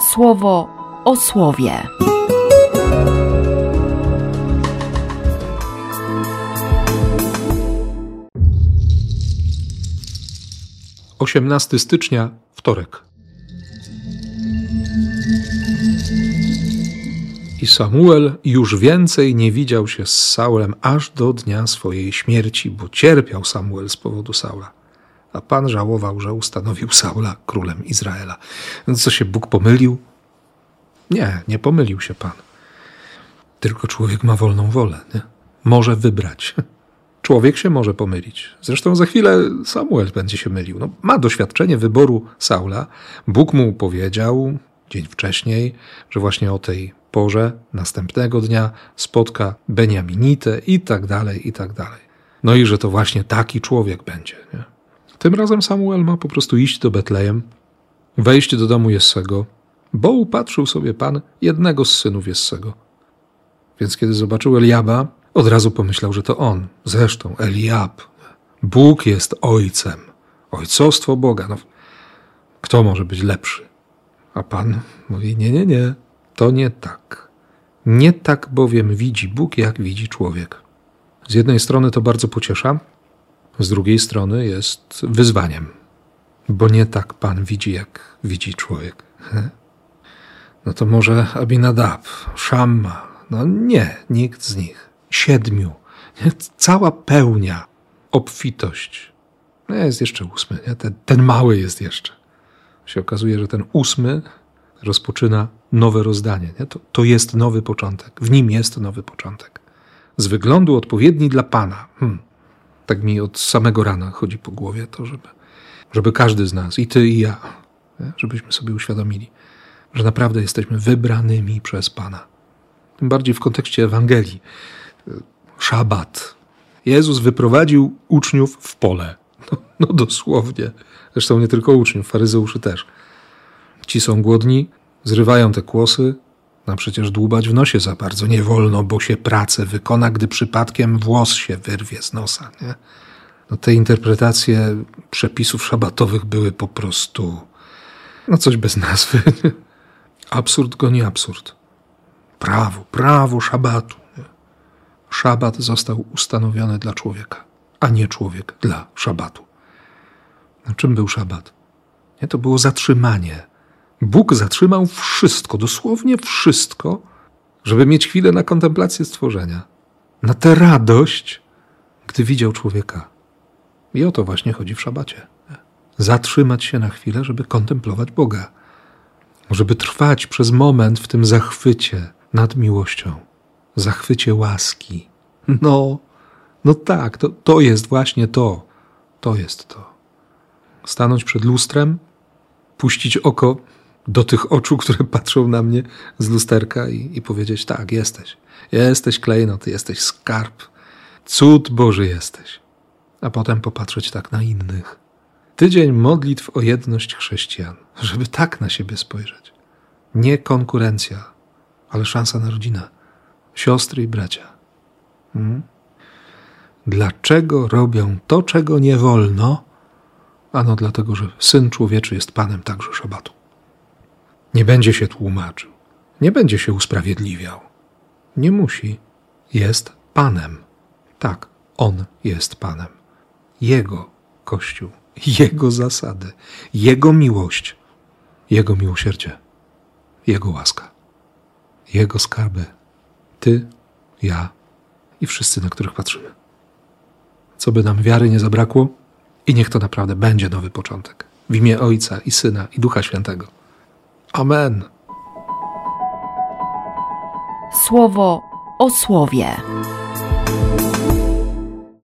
słowo o słowie. Osiemnasty stycznia, wtorek. I Samuel już więcej nie widział się z Saulem aż do dnia swojej śmierci, bo cierpiał Samuel z powodu Saula. A Pan żałował, że ustanowił Saula królem Izraela. Co się Bóg pomylił? Nie, nie pomylił się Pan. Tylko człowiek ma wolną wolę, nie? Może wybrać. Człowiek się może pomylić. Zresztą za chwilę Samuel będzie się mylił. No, ma doświadczenie wyboru Saula. Bóg mu powiedział dzień wcześniej, że właśnie o tej porze następnego dnia spotka Beniaminitę i tak dalej, i tak dalej. No i że to właśnie taki człowiek będzie. Nie? Tym razem Samuel ma po prostu iść do Betlejem, wejść do domu Jessego, bo upatrzył sobie Pan jednego z synów Jessego. Więc kiedy zobaczył Eliaba, od razu pomyślał, że to on. Zresztą Eliab. Bóg jest ojcem. Ojcostwo Boga. No, kto może być lepszy? A Pan mówi: Nie, nie, nie. To nie tak. Nie tak bowiem widzi Bóg, jak widzi człowiek. Z jednej strony to bardzo pociesza, z drugiej strony jest wyzwaniem, bo nie tak Pan widzi, jak widzi człowiek. No to może Abinadab, Szamma. No nie, nikt z nich. Siedmiu. Cała pełnia, obfitość. No jest jeszcze ósmy, nie? Ten, ten mały jest jeszcze. Się okazuje, że ten ósmy rozpoczyna nowe rozdanie. Nie? To, to jest nowy początek. W nim jest nowy początek. Z wyglądu odpowiedni dla Pana. Hmm. Tak mi od samego rana chodzi po głowie to, żeby, żeby każdy z nas, i ty, i ja, żebyśmy sobie uświadomili, że naprawdę jesteśmy wybranymi przez Pana. Tym bardziej w kontekście Ewangelii. Szabat. Jezus wyprowadził uczniów w pole. No, no dosłownie. Zresztą nie tylko uczniów, faryzeuszy też. Ci są głodni, zrywają te kłosy, no przecież dłubać w nosie za bardzo nie wolno, bo się pracę wykona, gdy przypadkiem włos się wyrwie z nosa. Nie? No te interpretacje przepisów szabatowych były po prostu no coś bez nazwy. Absurd goni absurd. Prawo, prawo szabatu. Nie? Szabat został ustanowiony dla człowieka, a nie człowiek dla szabatu. A czym był szabat? Nie, to było zatrzymanie Bóg zatrzymał wszystko, dosłownie wszystko, żeby mieć chwilę na kontemplację stworzenia, na tę radość, gdy widział człowieka. I o to właśnie chodzi w szabacie. Zatrzymać się na chwilę, żeby kontemplować Boga, żeby trwać przez moment w tym zachwycie nad miłością, zachwycie łaski. No, no tak, to, to jest właśnie to. To jest to. Stanąć przed lustrem, puścić oko do tych oczu, które patrzą na mnie z lusterka i, i powiedzieć: Tak, jesteś. Jesteś klejnot, jesteś skarb. Cud Boży jesteś. A potem popatrzeć tak na innych. Tydzień modlitw o jedność chrześcijan, żeby tak na siebie spojrzeć. Nie konkurencja, ale szansa na rodzinę. Siostry i bracia. Hmm? Dlaczego robią to, czego nie wolno? Ano dlatego, że Syn Człowieczy jest Panem także szabatu. Nie będzie się tłumaczył, nie będzie się usprawiedliwiał. Nie musi. Jest Panem. Tak, On jest Panem. Jego Kościół, Jego zasady, Jego miłość, Jego miłosierdzie, Jego łaska, Jego skarby. Ty, ja i wszyscy, na których patrzymy. Co by nam wiary nie zabrakło, i niech to naprawdę będzie nowy początek. W imię Ojca i Syna i Ducha Świętego. Amen. Słowo o słowie.